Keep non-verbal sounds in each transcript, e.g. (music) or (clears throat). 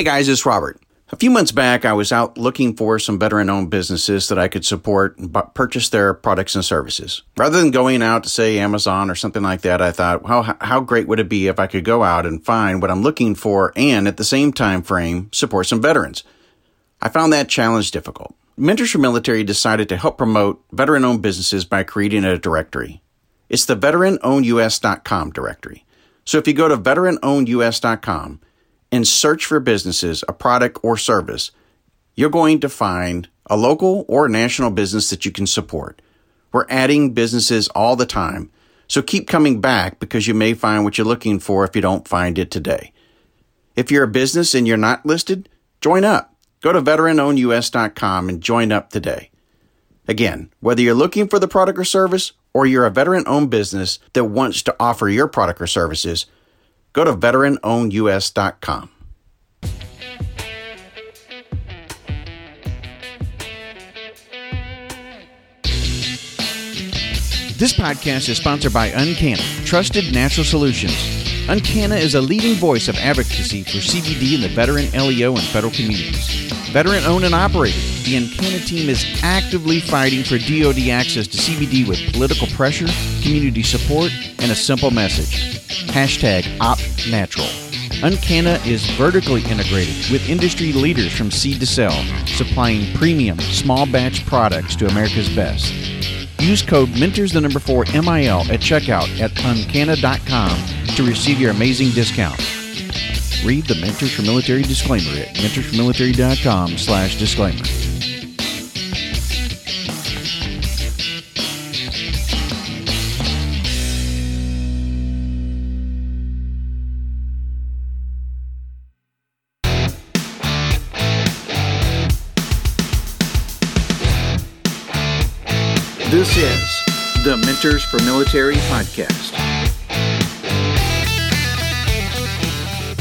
Hey guys, it's Robert. A few months back, I was out looking for some veteran owned businesses that I could support and purchase their products and services. Rather than going out to, say, Amazon or something like that, I thought, how, how great would it be if I could go out and find what I'm looking for and at the same time frame support some veterans? I found that challenge difficult. Mentors for Military decided to help promote veteran owned businesses by creating a directory. It's the veteranownedus.com directory. So if you go to veteranownedus.com, and search for businesses, a product or service, you're going to find a local or national business that you can support. We're adding businesses all the time. So keep coming back because you may find what you're looking for if you don't find it today. If you're a business and you're not listed, join up. Go to veteranownedus.com and join up today. Again, whether you're looking for the product or service or you're a veteran owned business that wants to offer your product or services, Go to veteranownedus.com. This podcast is sponsored by UnCanna, Trusted Natural Solutions. UnCanna is a leading voice of advocacy for CBD in the veteran, LEO, and federal communities. Veteran owned and operated, the UnCanna team is actively fighting for DoD access to CBD with political pressure, community support, and a simple message. Hashtag OptNatural. UnCanna is vertically integrated with industry leaders from seed to sell, supplying premium small batch products to America's best. Use code Mentors the number 4 MIL at checkout at uncanna.com to receive your amazing discount. Read the Mentors for Military disclaimer at mentorsformilitary.com slash disclaimer. This is the Mentors for Military podcast.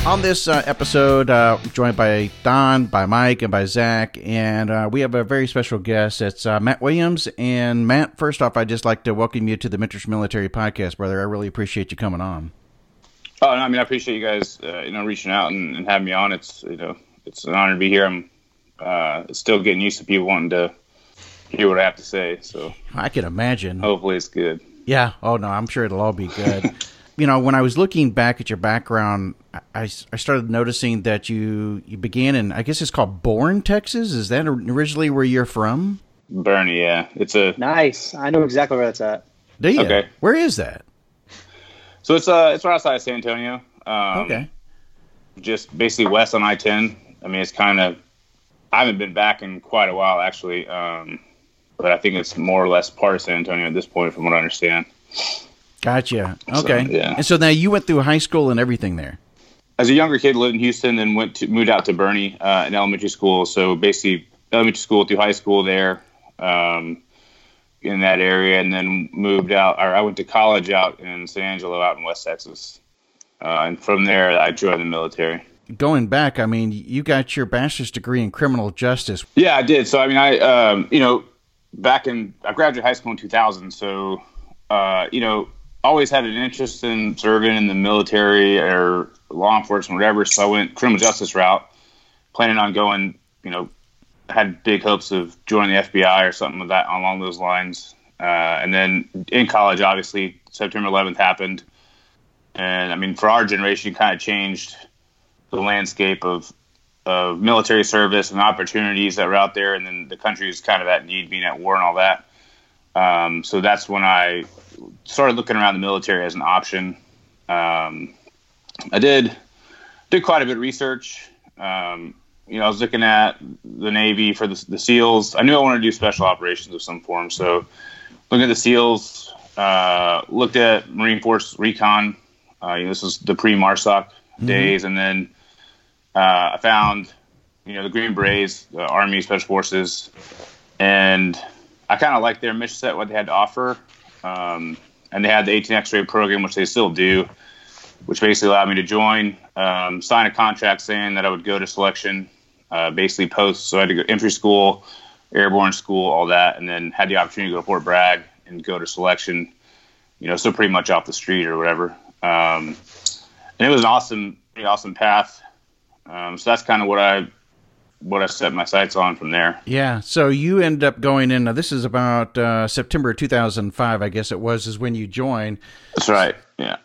On this uh, episode, uh, joined by Don, by Mike, and by Zach, and uh, we have a very special guest. It's uh, Matt Williams. And Matt, first off, I'd just like to welcome you to the Mentors Military podcast, brother. I really appreciate you coming on. Oh, no, I mean, I appreciate you guys, uh, you know, reaching out and, and, having me on. It's, you know, it's an honor to be here. I'm uh, still getting used to people wanting to hear what I have to say. So I can imagine. Hopefully, it's good. Yeah. Oh no, I'm sure it'll all be good. (laughs) you know, when I was looking back at your background, I, I started noticing that you you began in I guess it's called Bourne, Texas. Is that originally where you're from? Boerne, yeah. It's a nice. I know exactly where that's at. Do you? Okay. Where is that? So it's uh it's right outside of San Antonio. Um, okay. Just basically west on I-10. I mean, it's kind of. I haven't been back in quite a while, actually. Um, but I think it's more or less part of San Antonio at this point, from what I understand. Gotcha. Okay. So, yeah. And so now you went through high school and everything there. As a younger kid, lived in Houston, then went to moved out to Boerne uh, in elementary school. So basically, elementary school through high school there, um, in that area, and then moved out. Or I went to college out in San Angelo, out in West Texas, uh, and from there I joined the military going back, I mean, you got your bachelor's degree in criminal justice. Yeah, I did. So, I mean, I, um, you know, back in I graduated high school in 2000, so uh, you know always had an interest in serving in the military or law enforcement, whatever. So I went criminal justice route, planning on going. You know, had big hopes of joining the FBI or something like that along those lines. Uh, and then in college, obviously, September 11th happened, and I mean, for our generation, kind of changed the landscape of of military service and opportunities that were out there, and then the country is kind of at need, being at war and all that. Um, so that's when I started looking around the military as an option. Um, I did did quite a bit of research. Um, you know, I was looking at the Navy for the, the, SEALs. I knew I wanted to do special operations of some form, so looking at the SEALs, uh, looked at Marine Force Recon. Uh, you know, this was the pre MARSOC mm-hmm. days, and then uh, I found, you know, the Green Berets, the Army Special Forces, and I kind of liked their mission set, what they had to offer. Um, and they had the 18 X-ray program, which they still do, which basically allowed me to join, um, sign a contract saying that I would go to selection, uh, basically post. So I had to go entry school, airborne school, all that, and then had the opportunity to go to Fort Bragg and go to selection. You know, so pretty much off the street or whatever. Um, and it was an awesome, awesome path. Um, so that's kind of what I what I set my sights on from there. Yeah. So you end up going in. Now this is about uh, September 2005, I guess it was, is when you joined. That's right. Yeah.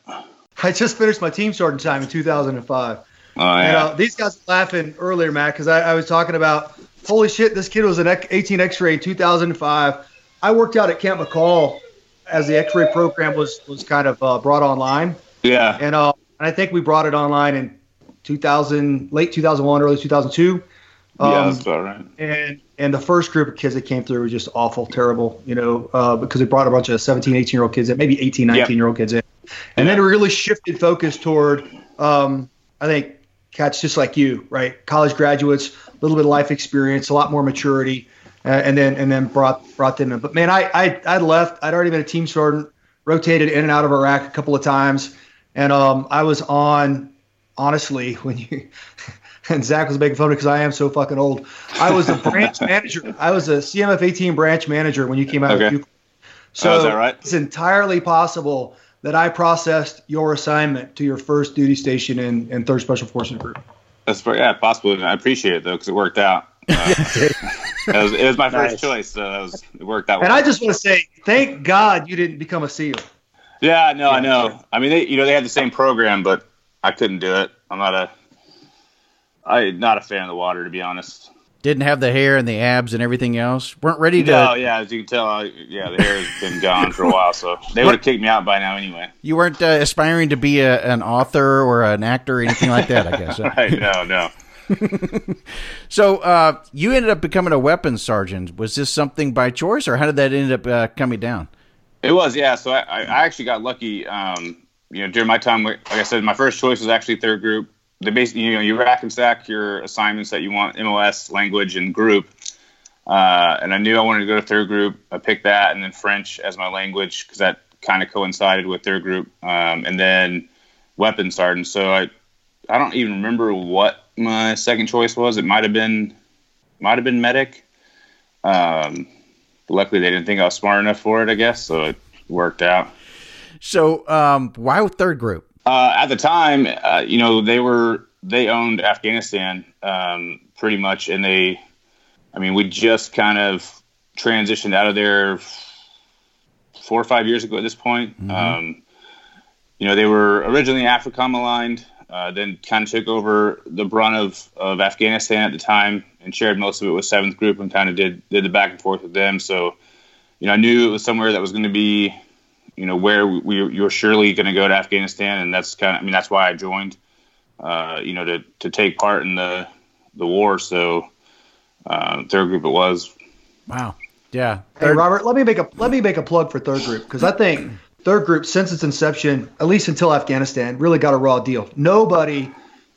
I just finished my team sergeant time in 2005. Oh yeah. And uh, these guys were laughing earlier, Matt, because I, I was talking about, holy shit, this kid was an 18 X-ray in 2005. I worked out at Camp McCall as the X-ray program was was kind of uh, brought online, yeah. and uh, and I think we brought it online in 2000, late 2001, early 2002. Yeah, Um, that's about right. and and the first group of kids that came through was just awful, terrible, you know, uh, because they brought a bunch of 17, 18 year old kids in, maybe 18, 19 year old kids in. And then it really shifted focus toward, um, I think, cats just like you, right? College graduates, a little bit of life experience, a lot more maturity, uh, and then and then brought brought them in. But man, I I I left. I'd already been a team sergeant, rotated in and out of Iraq a couple of times, and um, I was on. Honestly, (laughs) when you and Zach was making fun of me because I am so fucking old. I was a branch (laughs) manager. I was a CMF 18 branch manager when you came out Okay. of Q. So Oh, is that right? it's entirely possible that I processed your assignment to your first duty station in, in Third Special Forces Group. That's very, yeah, possible. I appreciate it though because it worked out. (laughs) Uh, it, was, it was my first Nice. choice, so that was it worked out. And well. I just want to say, thank God you didn't become a SEAL. Yeah, no, I know. sure. I mean, they, you know, they had the same program, but I couldn't do it. I'm not a, I not a fan of the water, to be honest. Didn't have the hair and the abs and everything else. weren't ready to. No, yeah, as you can tell, I, yeah, the hair has been gone for a while, so they would have kicked me out by now anyway. You weren't uh, aspiring to be a, an author or an actor or anything like that. I guess. (laughs) Right? No, no. (laughs) So uh, you ended up becoming a weapons sergeant. Was this something by choice, or how did that end up uh, coming down? It was, yeah. So I, I actually got lucky. Um, you know, during my time, like I said, my first choice was actually third group. They basically, you know, you rack and stack your assignments that you want, MOS, language, and group. Uh, and I knew I wanted to go to third group. I picked that, and then French as my language because that kind of coincided with third group. Um, and then weapons sergeant. So I, I don't even remember what my second choice was. It might have been, might have been medic. Um, luckily, they didn't think I was smart enough for it. I guess so. It worked out. So um, why third group? Uh, at the time, uh, you know, they were they owned Afghanistan um, pretty much, and they, I mean, we just kind of transitioned out of there four or five years ago at this point. Um, you know, they were originally AFRICOM aligned, uh, then kind of took over the brunt of, of Afghanistan at the time and shared most of it with Seventh Group and kind of did did the back and forth with them. So, you know, I knew it was somewhere that was going to be you know where we you're surely going to go to Afghanistan, and that's kind of I mean that's why I joined. Uh, you know to to take part in the the war. So uh, third group it was. Wow. Yeah. Hey, Robert, let me make a let me make a plug for third group because I think third group since its inception, at least until Afghanistan, really got a raw deal. Nobody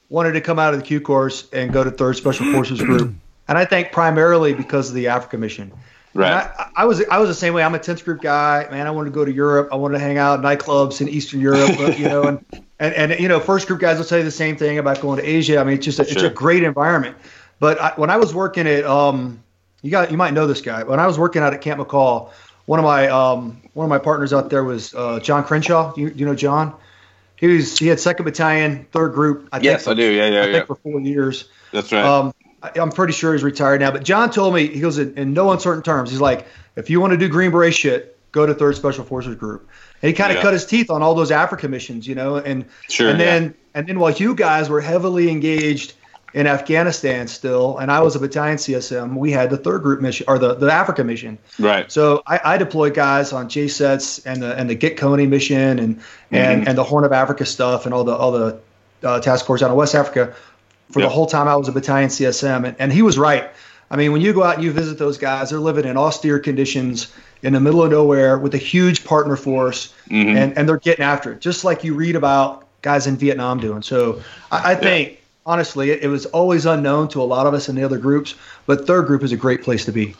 wanted to come out of the Q course and go to third Special Forces Group, and I think primarily because of the Africa mission. Right. I, I was I was the same way. I'm a 10th group guy, man. I wanted to go to Europe. I wanted to hang out at nightclubs in Eastern Europe, but, you know, and, (laughs) and and you know, first group guys will tell you the same thing about going to Asia. I mean, it's just a, it's a great environment. But I, when I was working at um, you got you might know this guy. When I was working out at Camp McCall, one of my um one of my partners out there was uh, John Crenshaw. Do you, do you know John? He was he had second battalion, third group. I yes, I do. Yeah, yeah, I yeah. think for four years. That's right. Um, I'm pretty sure he's retired now. But John told me he goes in, in no uncertain terms. He's like, if you want to do Green Beret shit, go to Third Special Forces Group. And he kind of Yeah. cut his teeth on all those Africa missions, you know. And Sure, And then and then while you guys were heavily engaged in Afghanistan still, and I was a battalion CSM, we had the third group mission or the, the Africa mission. right. So I, I deployed guys on JCETs and the and the Get Kony mission and and, Mhm. and the Horn of Africa stuff and all the all the uh, task force out of West Africa for Yep. the whole time I was a battalion CSM. And, and he was right. I mean, when you go out and you visit those guys, they're living in austere conditions in the middle of nowhere with a huge partner force, Mhm. and, and they're getting after it, just like you read about guys in Vietnam doing. So I, I think, honestly, it, it was always unknown to a lot of us in the other groups, but third group is a great place to be.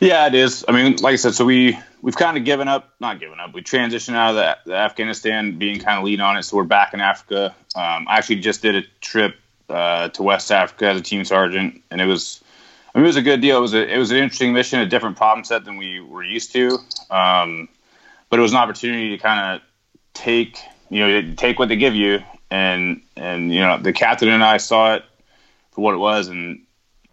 Yeah, it is. I mean, like I said, so we we've kind of given up, not given up. We transitioned out of the, the Afghanistan being kind of lead on it, so we're back in Africa. Um, I actually just did a trip uh, to West Africa as a team sergeant, and it was, I mean, it was a good deal. It was a, it was an interesting mission, a different problem set than we were used to, um, but it was an opportunity to kind of take, you know, take what they give you, and and you know, the captain and I saw it for what it was and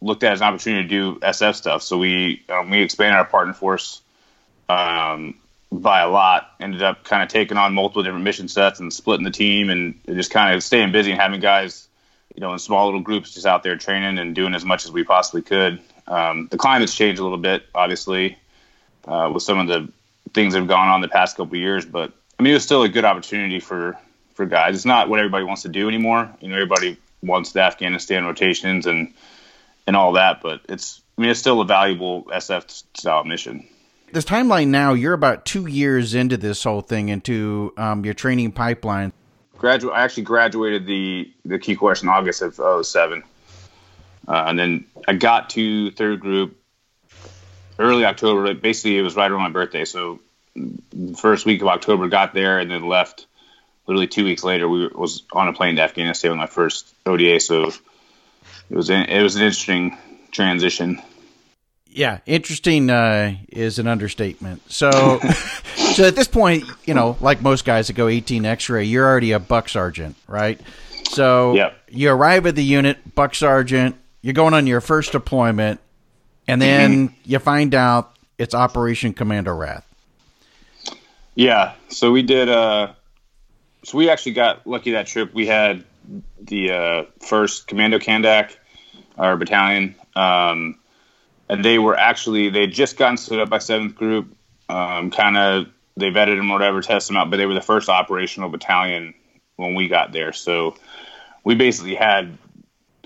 looked at it as an opportunity to do SF stuff. So we um, we expanded our partner force um, by a lot. Ended up kind of taking on multiple different mission sets and splitting the team and just kind of staying busy and having guys, you know, in small little groups just out there training and doing as much as we possibly could. Um, the climate's changed a little bit, obviously, uh, with some of the things that have gone on the past couple of years, but I mean, it was still a good opportunity for for guys. It's not what everybody wants to do anymore. You know, everybody wants the Afghanistan rotations and and all that, but it's I mean, it's still a valuable SF style mission this timeline now, you're about two years into this whole thing, into um, your training pipeline. Graduate. I actually graduated the the Q course in August of 07. Uh, and then I got to third group early October. Basically, it was right around my birthday. So first week of October, got there and then left. Literally two weeks later, we was on a plane to Afghanistan with my first ODA. So it was it was an interesting transition yeah, interesting uh, is an understatement. So, (laughs) so at this point, you know, like most guys that go 18 X-ray, you're already a buck sergeant, right? So yep. you arrive at the unit, buck sergeant. You're going on your first deployment, and then mm-hmm. you find out it's Operation Commando Wrath. Yeah, so we did. Uh, so we actually got lucky that trip. We had the uh, first Commando Kandak, our battalion. Um, and they were actually they had just gotten stood up by seventh group. Um, kind of they vetted them or whatever, test them out, but they were the first operational battalion when we got there. So we basically had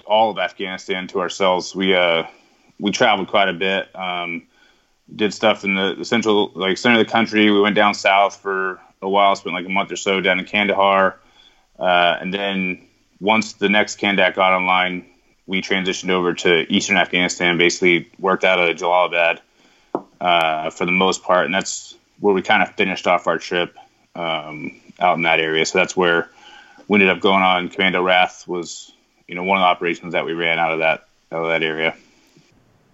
all of Afghanistan to ourselves. We uh, we traveled quite a bit. Um, did stuff in the, the, central like center of the country. We went down south for a while, spent like a month or so down in Kandahar, uh, and then once the next Kandak got online, we transitioned over to eastern Afghanistan, basically worked out of Jalalabad uh, for the most part, and that's where we kind of finished off our trip um, out in that area. So that's where we ended up going on. Commando Wrath was, you know, one of the operations that we ran out of that out of that area.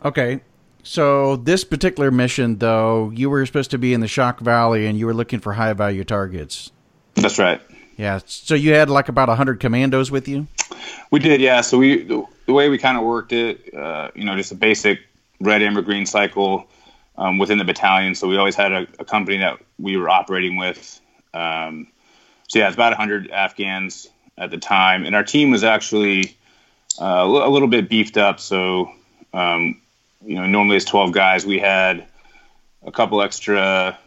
Okay, so this particular mission, though, you were supposed to be in the Shok Valley, and you were looking for high value targets. That's right. Yeah. So you had like about hundred commandos with you. We did, yeah. So we the, the way we kind of worked it, uh, you know, just a basic red, amber, green cycle um, within the battalion. So we always had a, a company that we were operating with. Um, so yeah, it's about 100 Afghans at the time, and our team was actually uh, a little bit beefed up. So um, you know, normally it's 12 guys. We had a couple extra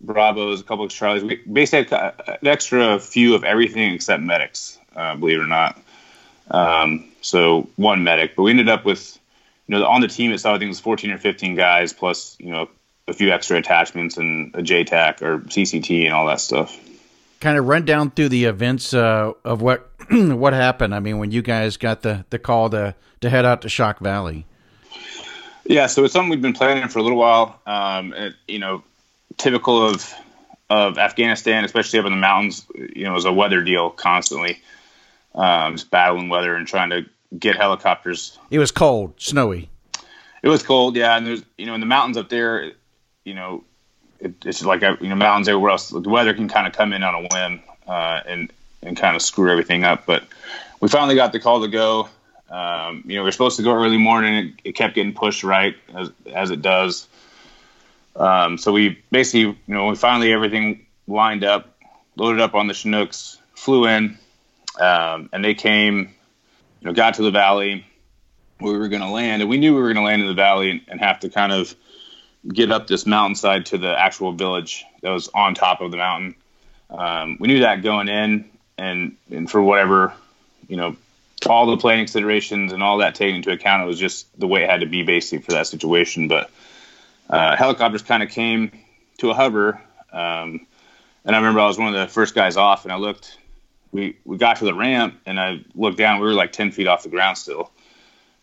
Bravos, a couple extra Charlies. We basically had an extra few of everything except medics, uh, believe it or not. Um, so one medic, but we ended up with, you know, on the team itself, I think it was 14 or 15 guys plus, you know, a few extra attachments and a JTAC or CCT and all that stuff. Kind of run down through the events uh, of what (clears throat) what happened. I mean, when you guys got the, the call to, to head out to Shok Valley. Yeah, so it's something we've been planning for a little while. Um, it, you know, typical of of Afghanistan, especially up in the mountains, you know, is a weather deal constantly um, just battling weather and trying to get helicopters. It was cold, snowy. It was cold, yeah. And there's, you know, in the mountains up there, you know, it, it's like a, you know mountains everywhere else. The weather can kind of come in on a whim uh, and and kind of screw everything up. But we finally got the call to go. Um, you know, we are supposed to go early morning. It, it kept getting pushed right as as it does. Um, so we basically, you know, we finally everything lined up, loaded up on the Chinooks, flew in, um, and they came, know, got to the valley where we were going to land, and we knew we were going to land in the valley and, and, have to kind of get up this mountainside to the actual village that was on top of the mountain. Um, we knew that going in, and and for whatever, you know, all the planning considerations and all that taken into account, it was just the way it had to be basically for that situation. But uh, helicopters kind of came to a hover, um, and I remember I was one of the first guys off, and I looked we we got to the ramp and I looked down. We were like ten feet off the ground still,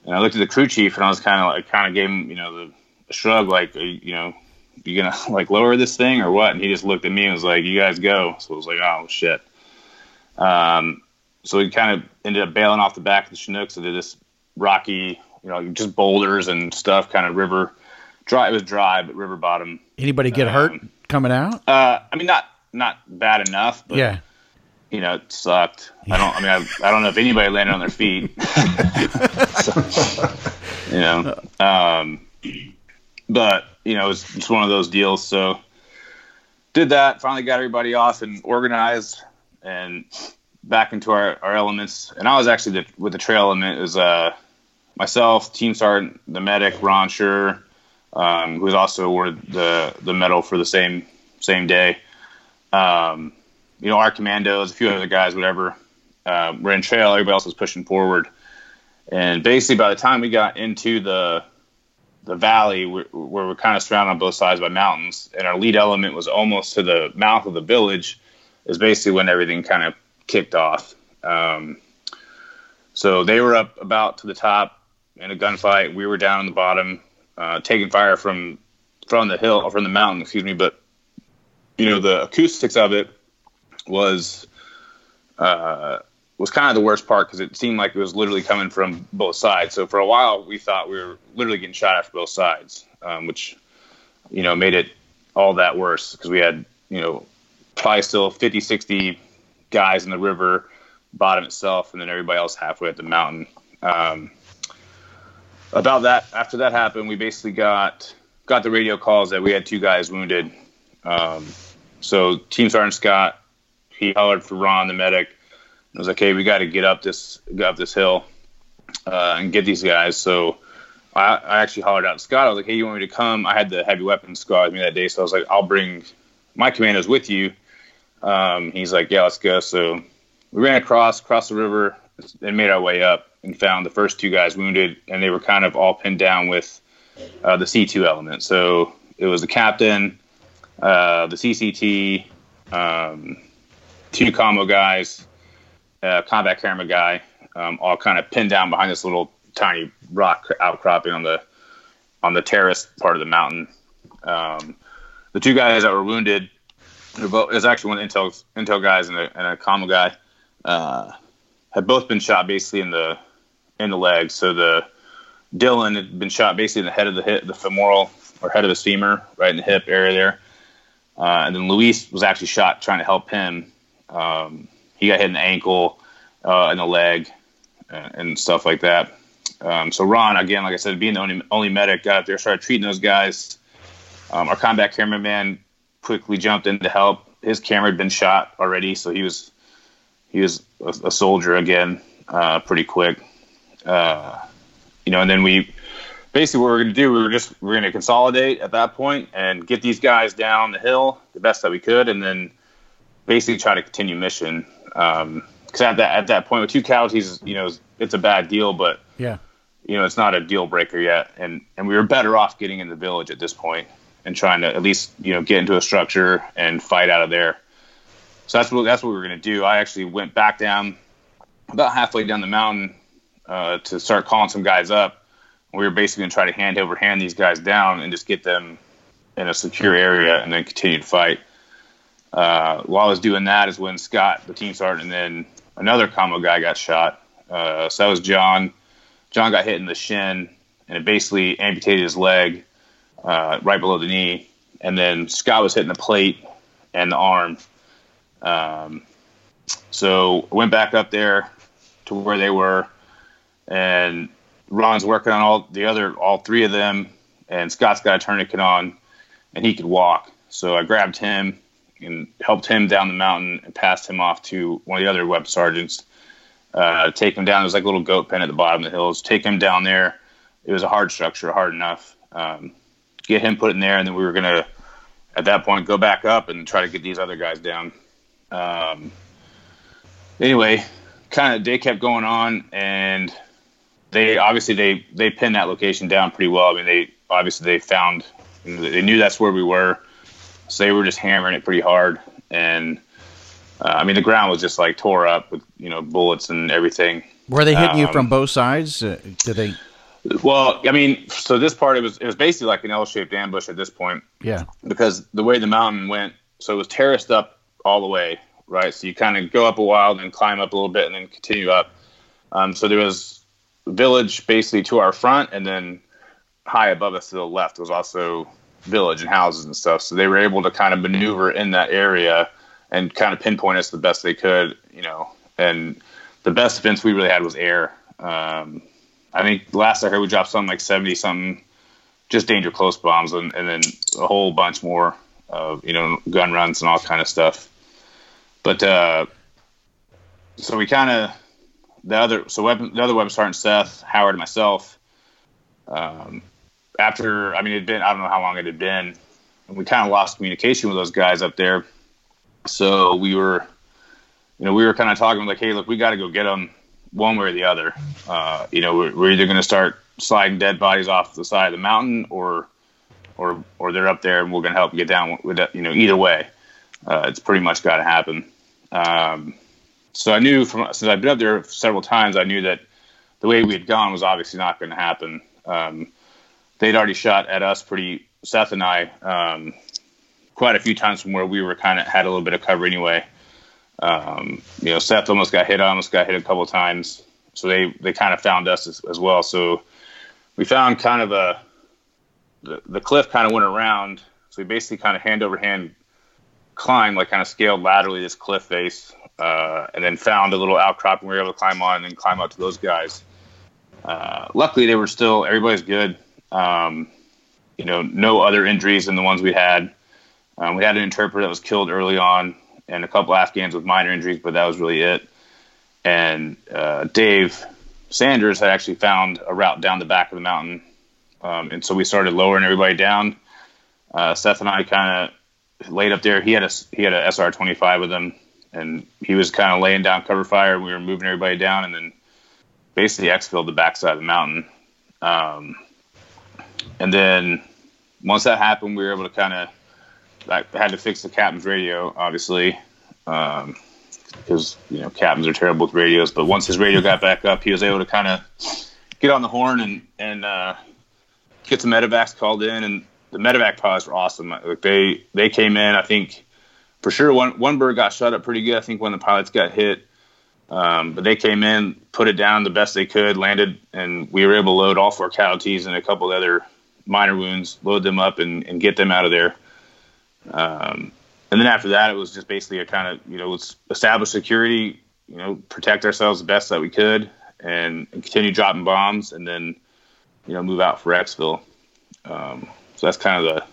and I looked at the crew chief and I was kind of like kind of gave him you know the, the shrug like you know you gonna (laughs) like lower this thing or what? And he just looked at me and was like, "You guys go." So I was like, "Oh shit." Um, so we kind of ended up bailing off the back of the Chinooks into this rocky, you know, just boulders and stuff, kind of river. Dry. It was dry, but river bottom. Anybody get um, hurt coming out? Uh, I mean, not not bad enough. But, yeah you know, it sucked. I don't. I mean, I, I don't know if anybody landed on their feet. so, (laughs) you know, um, but you know, it's it's one of those deals. So did that. Finally got everybody off and organized and back into our, our elements. And I was actually the, with the trail element is uh myself, team sergeant, the medic Ron Shurer, um, who was also awarded the the medal for the same same day. Um, you know, our commandos, a few other guys, whatever, uh, were in trail. Everybody else was pushing forward. And basically, by the time we got into the the valley, where, where we're kind of surrounded on both sides by mountains, and our lead element was almost to the mouth of the village, is basically when everything kind of kicked off. Um, so they were up about to the top in a gunfight. We were down on the bottom, uh, taking fire from from the hill from the mountain, excuse me. But you know the acoustics of it was uh, was kind of the worst part because it seemed like it was literally coming from both sides. So for a while, we thought we were literally getting shot at from both sides, um, which you know made it all that worse because we had you know probably still 50, 60 guys in the river bottom itself, and then everybody else halfway at the mountain. Um, about that, after that happened, we basically got got the radio calls that we had two guys wounded. Um, so Team Sergeant Scott, he hollered for Ron, the medic. I was like, "Hey, we got to get up this get up this hill uh, and get these guys." So I, I, actually hollered out to Scott. I was like, "Hey, you want me to come?" I had the heavy weapons squad with me that day, so I was like, "I'll bring my commandos with you." Um, he's like, "Yeah, let's go." So we ran across across the river and made our way up and found the first two guys wounded, and they were kind of all pinned down with uh, the C2 element. So it was the captain, uh, the CCT, um, two commo guys, uh, combat camera guy, um, all kind of pinned down behind this little tiny rock outcropping on the on the terrace part of the mountain. Um, the two guys that were wounded, both, it was actually one of intel intel guys and a, and a commo guy, uh, had both been shot basically in the in the leg. So the Dillon had been shot basically in the head of the hip, the femoral or head of his femur, right in the hip area there. Uh, and then Luis was actually shot trying to help him. Um, he got hit in the ankle, uh, in the leg, and, and stuff like that. Um, so Ron, again, like I said, being the only, only medic, got out there, started treating those guys. Um, our combat cameraman quickly jumped in to help. His camera had been shot already, so he was he was a, a soldier again, uh, pretty quick. Uh, you know, and then we basically what we are going to do, we were just we are going to consolidate at that point and get these guys down the hill the best that we could, and then basically try to continue mission. Because um, at that at that point with two casualties, you know, it's a bad deal, but yeah, you know, it's not a deal breaker yet, and and we were better off getting in the village at this point and trying to at least you know get into a structure and fight out of there. So that's what that's what we were going to do. I actually went back down about halfway down the mountain uh, to start calling some guys up. We were basically going to try to hand over hand these guys down and just get them in a secure area and then continue to fight. Uh, while I was doing that is when Scott, the team sergeant, and then another commo guy got shot. Uh, so that was John. John got hit in the shin and it basically amputated his leg uh, right below the knee. And then Scott was hitting the plate and the arm. Um, so I went back up there to where they were and Ron's working on all the other all three of them, and Scott's got a tourniquet on, and he could walk. So I grabbed him and helped him down the mountain and passed him off to one of the other web sergeants. Uh, take him down. There's like a little goat pen at the bottom of the hills. Take him down there. It was a hard structure, hard enough. Um, get him put in there, and then we were gonna, at that point, go back up and try to get these other guys down. Um, anyway, kind of day kept going on, and they obviously they they pinned that location down pretty well. I mean, they obviously they found they knew that's where we were, so they were just hammering it pretty hard. And uh, I mean, the ground was just like tore up with you know bullets and everything. Were they hitting um, you from both sides? Uh, did they? Well, I mean, so this part it was it was basically like an L-shaped ambush at this point. Yeah. Because the way the mountain went, so it was terraced up all the way, right? So you kind of go up a while, then climb up a little bit, and then continue up. Um, so there was village basically to our front, and then high above us to the left was also village and houses and stuff. So they were able to kind of maneuver in that area and kind of pinpoint us the best they could, you know. And the best defense we really had was air. Um, I think last I heard we dropped something like seventy something, just danger close bombs, and, and then a whole bunch more of you know gun runs and all kind of stuff. But uh, so we kind of the other so weapon, the other weapon sergeant Seth Howard and myself. Um, after I mean it'd been I don't know how long it had been, and we kind of lost communication with those guys up there. So we were, you know, we were kind of talking like, hey, look, we got to go get them one way or the other. Uh, you know, we're, we're either going to start sliding dead bodies off the side of the mountain, or or or they're up there and we're going to help get down with that. You know, either way, uh, it's pretty much got to happen. Um, so I knew from since I've been up there several times, I knew that the way we had gone was obviously not going to happen. Um, they'd already shot at us pretty Seth and I um, quite a few times from where we were kind of had a little bit of cover anyway. Um, you know, Seth almost got hit, almost got hit a couple times, so they they kind of found us as, as well. So we found kind of a the, the cliff kind of went around, so we basically kind of hand over hand climbed, like kind of scaled laterally this cliff face, uh, and then found a little outcrop and we were able to climb on and then climb up to those guys. Uh, luckily, they were still everybody's good. Um, you know, no other injuries than the ones we had. Um, we had an interpreter that was killed early on, and a couple Afghans with minor injuries, but that was really it. And uh, Dave Sanders had actually found a route down the back of the mountain, um, and so we started lowering everybody down. Uh, Seth and I kind of laid up there. He had a he had a SR twenty five with him, and he was kind of laying down cover fire. We were moving everybody down, and then basically exfilled the backside of the mountain. Um, and then once that happened, we were able to kind of I had to fix the captain's radio, obviously, because um, you know captains are terrible with radios. But once his radio got back up, he was able to kind of get on the horn and and uh, get some medevacs called in. And the medevac pods were awesome. Like they they came in. I think for sure one one bird got shot up pretty good. I think when the pilots got hit. Um, but they came in, put it down the best they could, landed, and we were able to load all four casualties and a couple other minor wounds, load them up, and, and get them out of there. Um, and then after that, it was just basically a kind of you know let's establish security, you know, protect ourselves the best that we could, and, and continue dropping bombs, and then you know move out for exfil. Um, so that's kind of the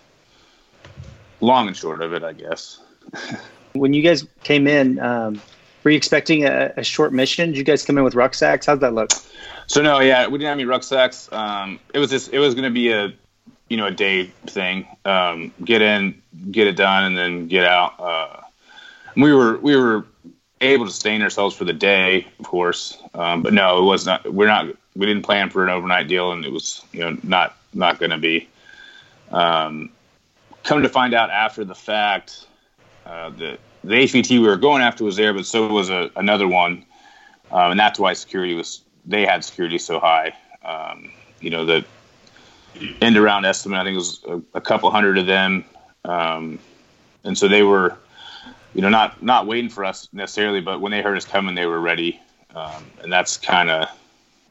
long and short of it, I guess. (laughs) when you guys came in, um, were you expecting a, a, short mission? Did you guys come in with rucksacks? How'd that look? So no, yeah, we didn't have any rucksacks. Um, it was just it was going to be a you know a day thing. Um, get in, get it done, and then get out. Uh, we were we were able to sustain ourselves for the day, of course, um, but no, it was not. We're not. We didn't plan for an overnight deal, and it was you know not not going to be. Um, come to find out after the fact, uh, the the HVT we were going after was there, but so was a, another one, um, and that's why security was. They had security so high. Um, you know the end around estimate. I think it was a, a couple hundred of them, um, and so they were, you know, not not waiting for us necessarily, but when they heard us coming, they were ready, um, and that's kind of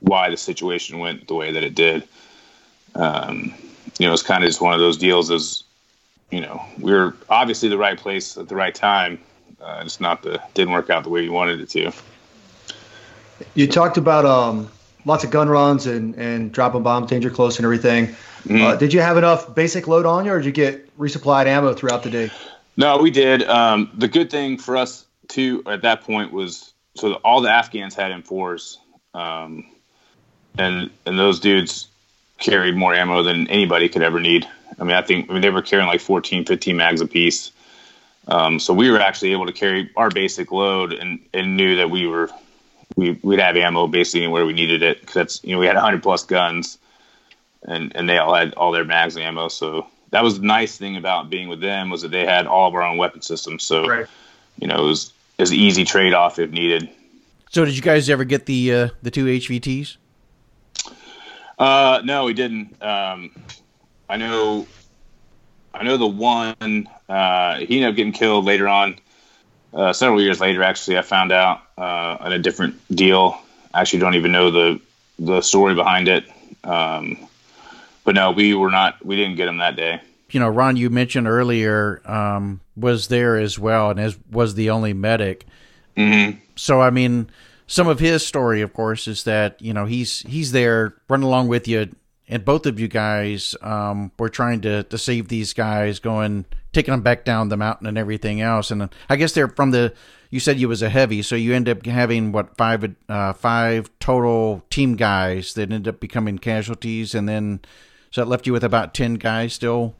why the situation went the way that it did. Um, you know, it's kind of just one of those deals. As you know, we are obviously the right place at the right time. Uh, it's not the didn't work out the way you wanted it to. You talked about um, lots of gun runs and and dropping bombs, danger close, and everything. Mm-hmm. Uh, did you have enough basic load on you, or did you get resupplied ammo throughout the day? No, we did. Um, the good thing for us too at that point was so all the Afghans had M4s, um, and and those dudes carried more ammo than anybody could ever need. I mean, I think I mean they were carrying like 14, 15 mags apiece. Um, so we were actually able to carry our basic load and, and knew that we were we we'd have ammo basically anywhere we needed it because that's you know we had 100 plus guns, and and they all had all their mags and ammo. So that was the nice thing about being with them was that they had all of our own weapon systems. So right. you know it was it was an easy trade off if needed. So did you guys ever get the uh, the two HVTs? Uh, no, we didn't. Um, I know. I know the one. Uh, he ended up getting killed later on uh, several years later, actually, I found out uh, on a different deal. I actually don't even know the the story behind it. Um, but no, we were not. We didn't get him that day. you know, Ron, you mentioned earlier, um, was there as well, and as was the only medic. Mm-hmm. So, I mean, some of his story, of course, is that you know he's he's there running along with you, and both of you guys um, were trying to to save these guys, going taking them back down the mountain and everything else. And I guess they're from the. You said you was a heavy, so you end up having what five uh, five total team guys that end up becoming casualties, and then so that left you with about ten guys still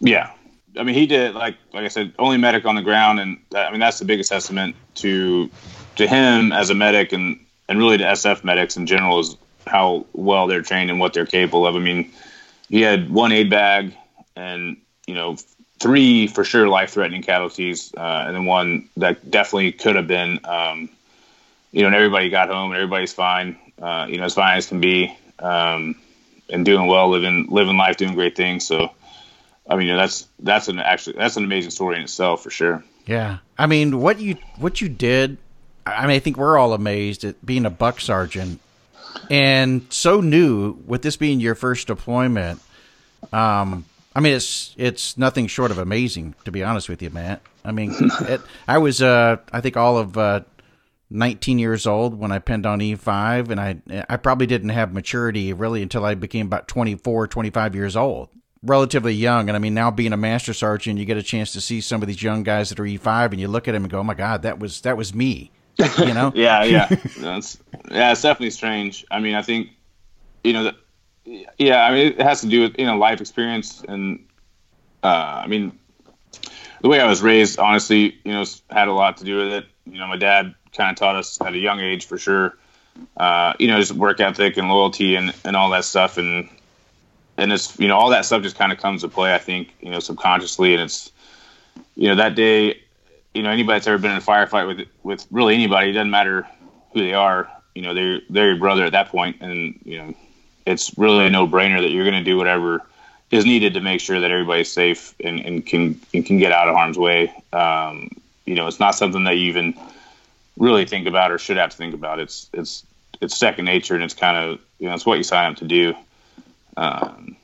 yeah, I mean, he did like like I said, only medic on the ground, and I mean that's the biggest testament to to him as a medic, and and really to SF medics in general is how well they're trained and what they're capable of. I mean, he had one aid bag, and you know three for sure life threatening casualties, uh, and then one that definitely could have been. Um, you know, and everybody got home, and everybody's fine. Uh, you know, as fine as can be, um, and doing well, living living life, doing great things. So I mean, you know, that's that's an actually that's an amazing story in itself for sure. Yeah, I mean, what you what you did. I mean, I think we're all amazed at being a buck sergeant and so new with this being your first deployment. Um, I mean, it's it's nothing short of amazing, to be honest with you, Matt. I mean, (laughs) it, I was uh, I think all of uh, 19 years old when I pinned on E5, and I I probably didn't have maturity really until I became about 24, 25 years old relatively young. And I mean, now being a master sergeant, you get a chance to see some of these young guys that are E5 and you look at them and go, oh my God, that was, that was me, you know? (laughs) yeah. Yeah. (laughs) That's, yeah, it's definitely strange. I mean, I think, you know, that, yeah, I mean, it has to do with, you know, life experience. And, uh, I mean, the way I was raised, honestly, you know, had a lot to do with it. You know, my dad kind of taught us at a young age for sure. Uh, you know, just work ethic and loyalty and, and all that stuff. And, and it's you know all that stuff just kind of comes to play. I think you know subconsciously, and it's you know that day, you know anybody that's ever been in a firefight with with really anybody, it doesn't matter who they are. You know they're they're your brother at that point, and you know it's really a no brainer that you're going to do whatever is needed to make sure that everybody's safe and, and can and can get out of harm's way. Um, you know, it's not something that you even really think about or should have to think about. It's it's it's second nature, and it's kind of you know it's what you sign up to do um,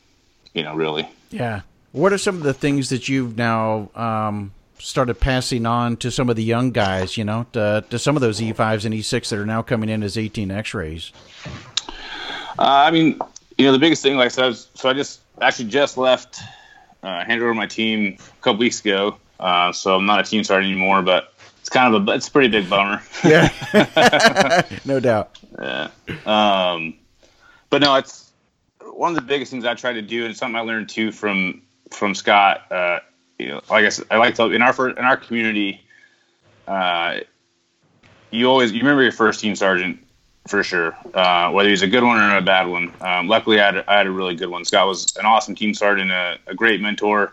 you know, really. Yeah. What are some of the things that you've now um, started passing on to some of the young guys, you know, to, to some of those E5s and E6 that are now coming in as 18 X-rays? Uh, I mean, you know, the biggest thing, like I said, I was, so I just actually just left, uh, handed over my team a couple weeks ago. Uh, so I'm not a team sergeant anymore, but it's kind of a, it's a pretty big bummer. (laughs) Yeah. (laughs) no doubt. Yeah. Um, but no, it's, one of the biggest things I try to do, and it's something I learned too from from Scott. Uh, you know, like I said, I like to in our in our community. Uh, you always you remember your first team sergeant for sure, uh, whether he's a good one or a bad one. Um, luckily, I had, I had a really good one. Scott was an awesome team sergeant, a, a great mentor,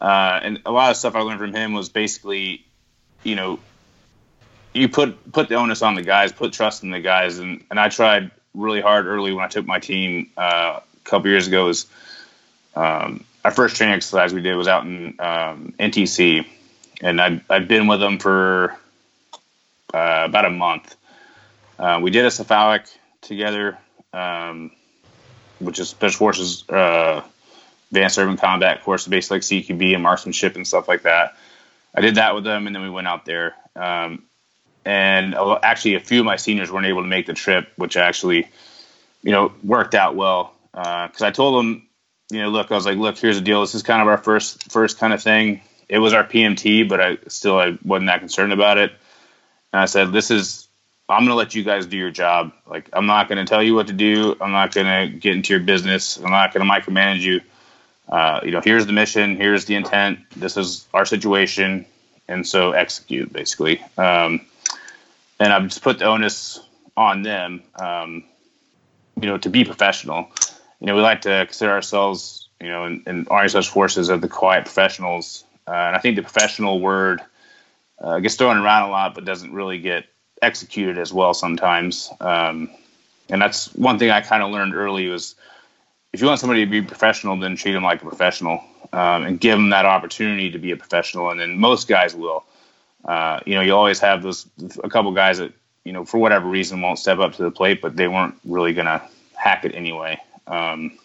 uh, and a lot of stuff I learned from him was basically, you know, you put put the onus on the guys, put trust in the guys, and and I tried really hard early when I took my team uh, a couple years ago. Was um, our first training exercise we did was out in um, NTC, and I'd, I'd been with them for uh, about a month. Uh, we did a SFAUC together, um, which is Special Forces uh, Advanced Urban Combat course, basically like CQB and marksmanship and stuff like that. I did that with them, and then we went out there. Um, and actually a few of my seniors weren't able to make the trip, which actually, you know, worked out well because uh, I told them, you know, look, I was like, look, here's the deal. This is kind of our first first kind of thing. It was our PMT, but I still I wasn't that concerned about it. And I said, this is I'm going to let you guys do your job. Like I'm not going to tell you what to do. I'm not going to get into your business. I'm not going to micromanage you. Uh, you know, here's the mission. Here's the intent. This is our situation, and so execute basically. Um, and I've just put the onus on them, um, you know, to be professional. You know, we like to consider ourselves, you know, in, in Army Forces of the quiet professionals, uh, and I think the professional word uh, gets thrown around a lot, but doesn't really get executed as well sometimes. Um, and that's one thing I kind of learned early was if you want somebody to be professional, then treat them like a professional um, and give them that opportunity to be a professional. And then most guys will. Uh, you know, you always have those a couple guys that you know for whatever reason won't step up to the plate, but they weren't really going to hack it anyway. Um,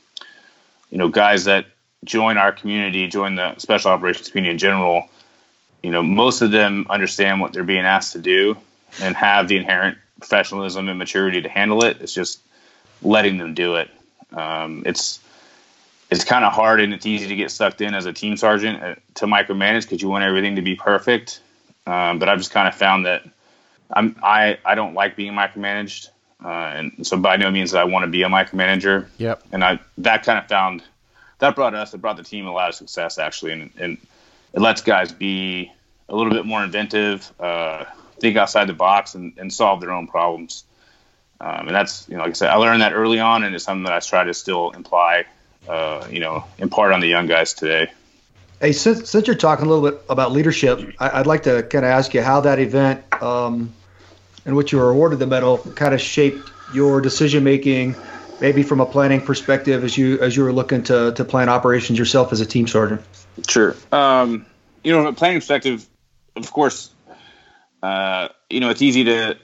you know, guys that join our community, join the special operations community in general, you know, most of them understand what they're being asked to do and have the inherent professionalism and maturity to handle it. It's just letting them do it. Um, it's it's kind of hard and it's easy to get sucked in as a team sergeant uh, to micromanage because you want everything to be perfect. Um, but I've just kind of found that I'm I I don't like being micromanaged, uh, and so by no means that I want to be a micromanager. Yep. And I that kind of found that brought us, it brought the team a lot of success actually, and, and it lets guys be a little bit more inventive, uh, think outside the box, and, and solve their own problems. Um, and that's you know, like I said, I learned that early on, and it's something that I try to still imply, uh, you know, impart on the young guys today. Hey, since, since you're talking a little bit about leadership, I, would like to kind of ask you how that event um, and what you were awarded the medal kind of shaped your decision making maybe from a planning perspective as you as you were looking to to plan operations yourself as a team sergeant? Sure. Um, you know, from a planning perspective, of course, uh, you know, it's easy to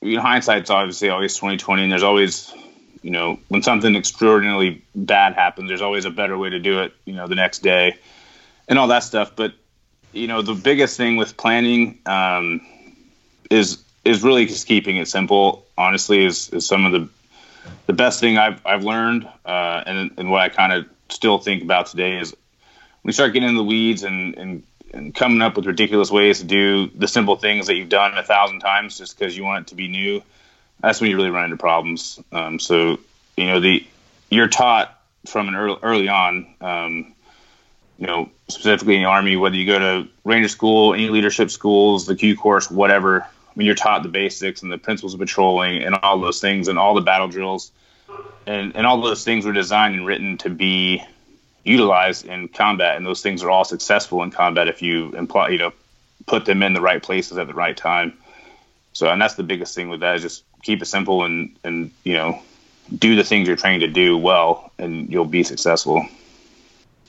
you know, hindsight's obviously always twenty twenty, and there's always you know, when something extraordinarily bad happens, there's always a better way to do it, you know, the next day and all that stuff. But, you know, the biggest thing with planning um, is is really just keeping it simple. Honestly, is, is some of the the best thing I've I've learned, uh, and and what I kind of still think about today is when you start getting in the weeds and and and coming up with ridiculous ways to do the simple things that you've done a thousand times just because you want it to be new. That's when you really run into problems. Um, so you know the you're taught from an early early on. Um, you know, specifically in the army, whether you go to ranger school, any leadership schools, the Q course, whatever, I mean, you're taught the basics and the principles of patrolling and all those things and all the battle drills. And, and all those things were designed and written to be utilized in combat. And those things are all successful in combat if you imply, you know, put them in the right places at the right time. So, and that's the biggest thing with that is just keep it simple and, and, you know, do the things you're trained to do well and you'll be successful.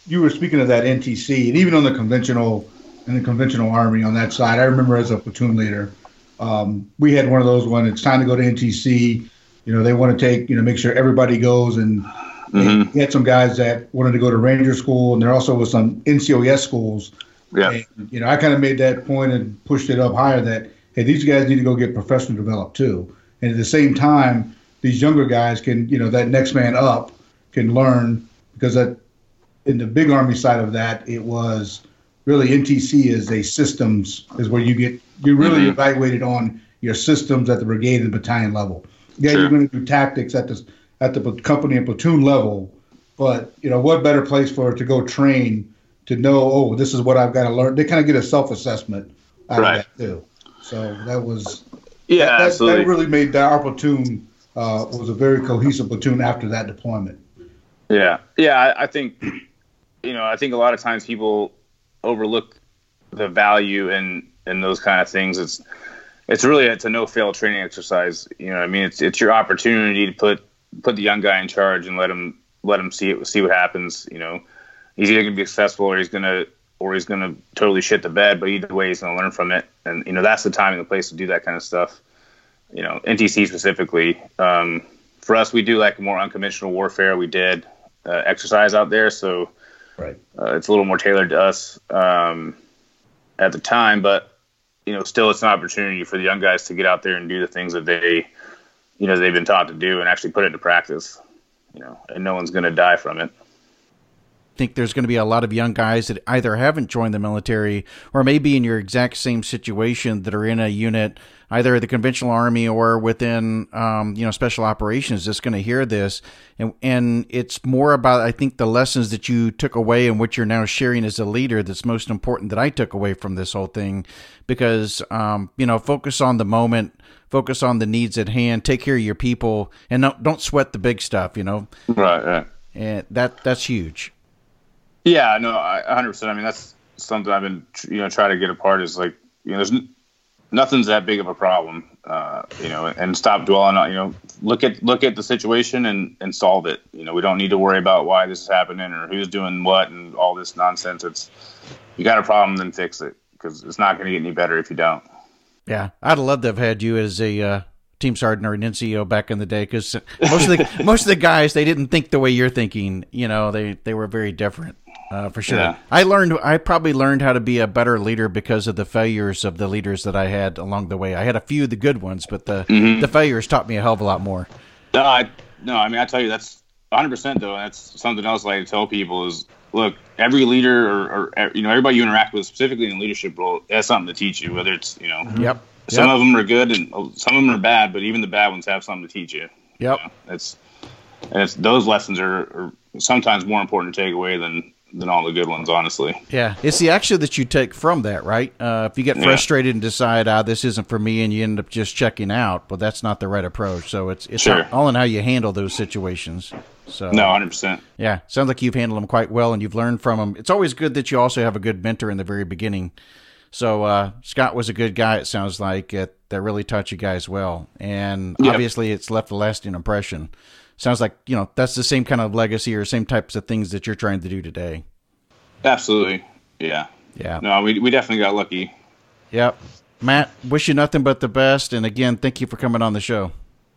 You were speaking of that NTC and even on the conventional, in the conventional army on that side, I remember as a platoon leader, um, we had one of those when it's time to go to NTC. You know, they want to take, you know, make sure everybody goes. And mm-hmm. we had some guys that wanted to go to Ranger School, and there also was some NCOS schools. Yeah. And, you know, I kind of made that point and pushed it up higher that, hey, these guys need to go get professional developed too. And at the same time, these younger guys can, you know, that next man up can learn because that in the big army side of that, it was really NTC is a systems is where you get you're really mm-hmm. evaluated on your systems at the brigade and battalion level. Yeah, sure. you're going to do tactics at the at the company and platoon level, but you know what better place for it to go train to know oh this is what I've got to learn. They kind of get a self assessment out right. of that too. So that was yeah, that, absolutely. that really made our platoon uh, was a very cohesive platoon after that deployment. Yeah, yeah, I, I think you know I think a lot of times people overlook the value in in those kind of things. It's it's really it's a no fail training exercise. You know, I mean, it's it's your opportunity to put put the young guy in charge and let him let him see it, see what happens. You know, he's either going to be successful or he's going to or he's going to totally shit the bed. But either way, he's going to learn from it. And you know, that's the time and the place to do that kind of stuff. You know, NTC specifically. Um, for us, we do like more unconventional warfare. We did uh, exercise out there, so right. uh, it's a little more tailored to us. Um, at the time, but you know, still it's an opportunity for the young guys to get out there and do the things that they, you know, they've been taught to do and actually put it into practice. You know, and no one's going to die from it think there's going to be a lot of young guys that either haven't joined the military or maybe in your exact same situation that are in a unit, either the conventional army or within, um, you know, special operations that's going to hear this. And, and it's more about, I think, the lessons that you took away and what you're now sharing as a leader that's most important that I took away from this whole thing because, um, you know, focus on the moment, focus on the needs at hand, take care of your people and don't, don't sweat the big stuff, you know? Right, right. And that, that's huge. Yeah, no, hundred percent. I mean, that's something I've been, you know, trying to get apart is like, you know, there's n- nothing's that big of a problem, uh, you know, and stop dwelling on, you know, look at look at the situation and and solve it. You know, we don't need to worry about why this is happening or who's doing what and all this nonsense. It's you got a problem, then fix it because it's not going to get any better if you don't. Yeah, I'd love to have had you as a uh, team sergeant or an NCO back in the day because most of the (laughs) most of the guys they didn't think the way you're thinking. You know, they they were very different. Uh, for sure. Yeah. I learned. I probably learned how to be a better leader because of the failures of the leaders that I had along the way. I had a few of the good ones, but the Mm-hmm. the failures taught me a hell of a lot more. No, I no, I mean I tell you that's 100 percent though. That's something else I like to tell people is look, every leader or, or you know everybody you interact with, specifically in leadership role, has something to teach you. Whether it's you know Yep. some Yep. of them are good and some of them are bad, but even the bad ones have something to teach you. Yep. You know, it's and it's those lessons are, are sometimes more important to take away than than all the good ones, honestly. Yeah, it's the action that you take from that, right? Uh, if you get Yeah. frustrated and decide, ah, this isn't for me, and you end up just checking out, well, that's not the right approach. So it's it's Sure. all in how you handle those situations. So No, 100. percent yeah, sounds like you've handled them quite well, and you've learned from them. It's always good that you also have a good mentor in the very beginning. So uh, Scott was a good guy. It sounds like it, that really taught you guys well, and Yep. obviously it's left a lasting impression. Sounds like you know that's the same kind of legacy or same types of things that you're trying to do today. Absolutely. Yeah. Yeah. No, we we definitely got lucky. Yep. Matt, wish you nothing but the best. And again, thank you for coming on the show.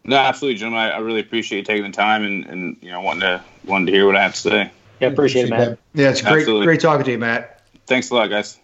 No, absolutely, Jim. I, I really appreciate you taking the time and, and you know wanting to wanting to hear what I have to say. Yeah, appreciate it, Matt. Yeah, it's great, Absolutely. great talking to you, Matt. Thanks a lot, guys.